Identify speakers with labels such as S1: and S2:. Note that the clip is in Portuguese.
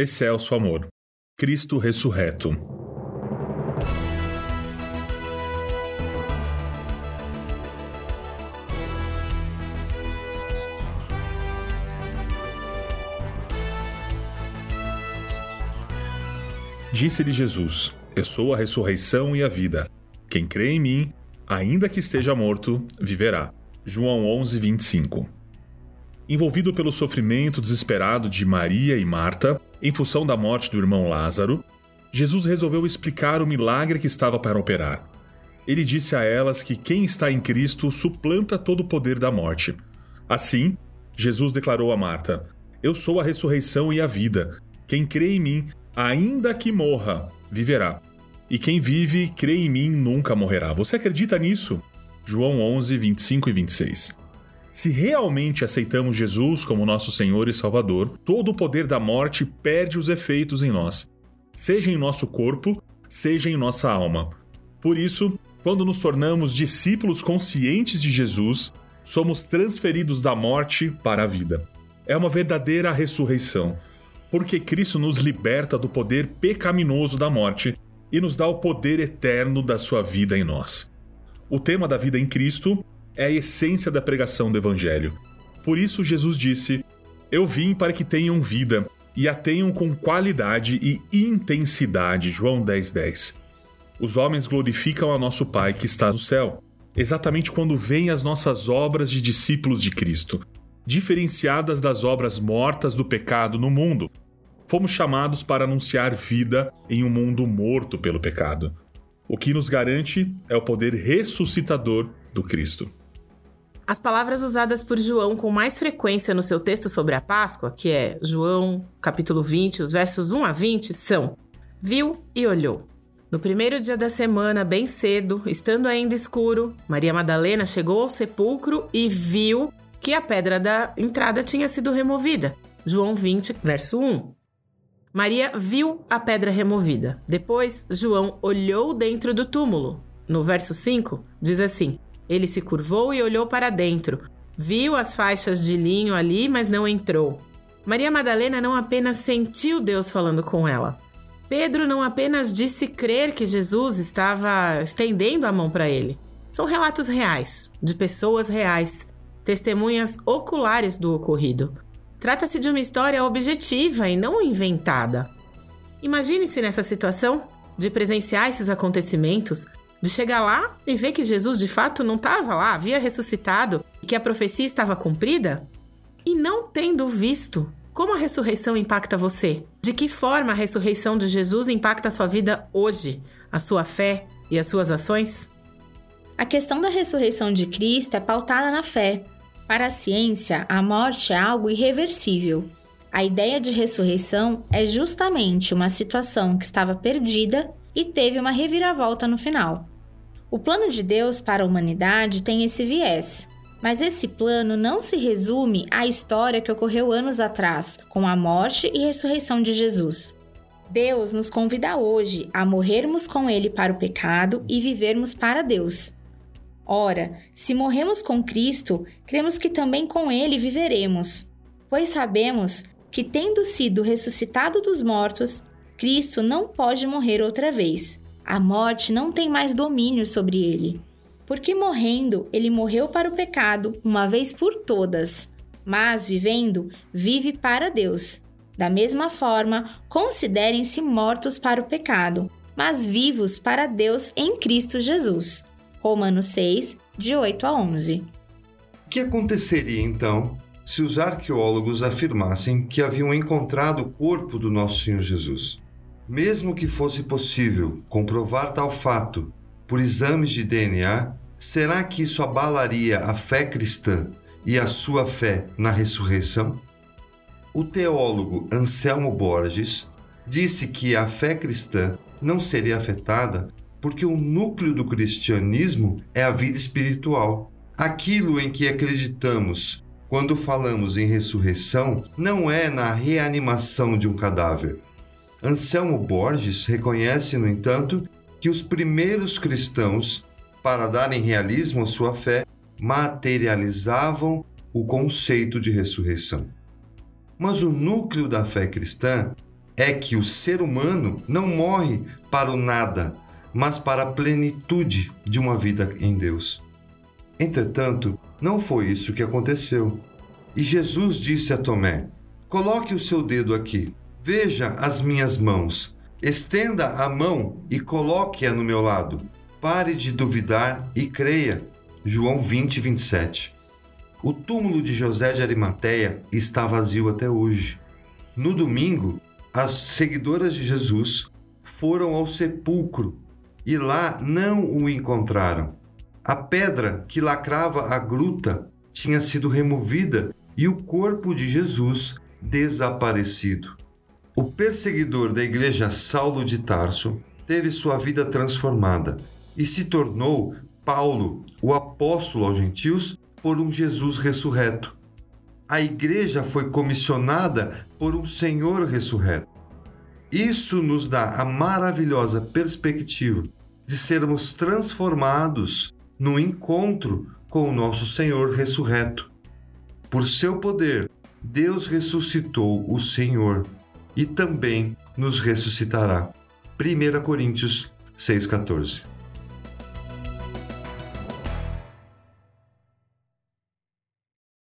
S1: Excelso amor. Cristo ressurreto. Disse-lhe Jesus: Eu sou a ressurreição e a vida. Quem crê em mim, ainda que esteja morto, viverá. João 11, 25. Envolvido pelo sofrimento desesperado de Maria e Marta, em função da morte do irmão Lázaro, Jesus resolveu explicar o milagre que estava para operar. Ele disse a elas que quem está em Cristo suplanta todo o poder da morte. Assim, Jesus declarou a Marta: Eu sou a ressurreição e a vida. Quem crê em mim, ainda que morra, viverá. E quem vive, crê em mim, nunca morrerá. Você acredita nisso? João 11, 25 e 26. Se realmente aceitamos Jesus como nosso Senhor e Salvador, todo o poder da morte perde os efeitos em nós, seja em nosso corpo, seja em nossa alma. Por isso, quando nos tornamos discípulos conscientes de Jesus, somos transferidos da morte para a vida. É uma verdadeira ressurreição, porque Cristo nos liberta do poder pecaminoso da morte e nos dá o poder eterno da sua vida em nós. O tema da vida em Cristo é a essência da pregação do Evangelho. Por isso, Jesus disse: Eu vim para que tenham vida e a tenham com qualidade e intensidade. João 10,10. 10. Os homens glorificam a nosso Pai que está no céu, exatamente quando veem as nossas obras de discípulos de Cristo, diferenciadas das obras mortas do pecado no mundo. Fomos chamados para anunciar vida em um mundo morto pelo pecado. O que nos garante é o poder ressuscitador do Cristo.
S2: As palavras usadas por João com mais frequência no seu texto sobre a Páscoa, que é João, capítulo 20, os versos 1 a 20, são: viu e olhou. No primeiro dia da semana, bem cedo, estando ainda escuro, Maria Madalena chegou ao sepulcro e viu que a pedra da entrada tinha sido removida. João 20, verso 1. Maria viu a pedra removida. Depois, João olhou dentro do túmulo. No verso 5, diz assim: ele se curvou e olhou para dentro. Viu as faixas de linho ali, mas não entrou. Maria Madalena não apenas sentiu Deus falando com ela. Pedro não apenas disse crer que Jesus estava estendendo a mão para ele. São relatos reais, de pessoas reais, testemunhas oculares do ocorrido. Trata-se de uma história objetiva e não inventada. Imagine-se nessa situação de presenciar esses acontecimentos de chegar lá e ver que Jesus de fato não estava lá, havia ressuscitado e que a profecia estava cumprida? E não tendo visto, como a ressurreição impacta você? De que forma a ressurreição de Jesus impacta a sua vida hoje, a sua fé e as suas ações?
S3: A questão da ressurreição de Cristo é pautada na fé. Para a ciência, a morte é algo irreversível. A ideia de ressurreição é justamente uma situação que estava perdida e teve uma reviravolta no final. O plano de Deus para a humanidade tem esse viés, mas esse plano não se resume à história que ocorreu anos atrás, com a morte e ressurreição de Jesus. Deus nos convida hoje a morrermos com Ele para o pecado e vivermos para Deus. Ora, se morremos com Cristo, cremos que também com Ele viveremos, pois sabemos que, tendo sido ressuscitado dos mortos, Cristo não pode morrer outra vez. A morte não tem mais domínio sobre ele. Porque morrendo, ele morreu para o pecado uma vez por todas, mas vivendo, vive para Deus. Da mesma forma, considerem-se mortos para o pecado, mas vivos para Deus em Cristo Jesus. Romanos 6, de 8 a 11.
S4: O que aconteceria então se os arqueólogos afirmassem que haviam encontrado o corpo do nosso Senhor Jesus? Mesmo que fosse possível comprovar tal fato por exames de DNA, será que isso abalaria a fé cristã e a sua fé na ressurreição? O teólogo Anselmo Borges disse que a fé cristã não seria afetada porque o núcleo do cristianismo é a vida espiritual. Aquilo em que acreditamos quando falamos em ressurreição não é na reanimação de um cadáver, Anselmo Borges reconhece, no entanto, que os primeiros cristãos, para darem realismo à sua fé, materializavam o conceito de ressurreição. Mas o núcleo da fé cristã é que o ser humano não morre para o nada, mas para a plenitude de uma vida em Deus. Entretanto, não foi isso que aconteceu. E Jesus disse a Tomé: Coloque o seu dedo aqui, veja as minhas mãos, estenda a mão e coloque-a no meu lado. Pare de duvidar e creia. João 20, 27. O túmulo de José de Arimateia está vazio até hoje. No domingo, as seguidoras de Jesus foram ao sepulcro e lá não o encontraram. A pedra que lacrava a gruta tinha sido removida e o corpo de Jesus desaparecido. O perseguidor da igreja Saulo de Tarso teve sua vida transformada e se tornou Paulo, o apóstolo aos gentios, por um Jesus ressurreto. A igreja foi comissionada por um Senhor ressurreto. Isso nos dá a maravilhosa perspectiva de sermos transformados no encontro com o nosso Senhor ressurreto. Por seu poder, Deus ressuscitou o Senhor e também nos ressuscitará. 1 Coríntios 6,14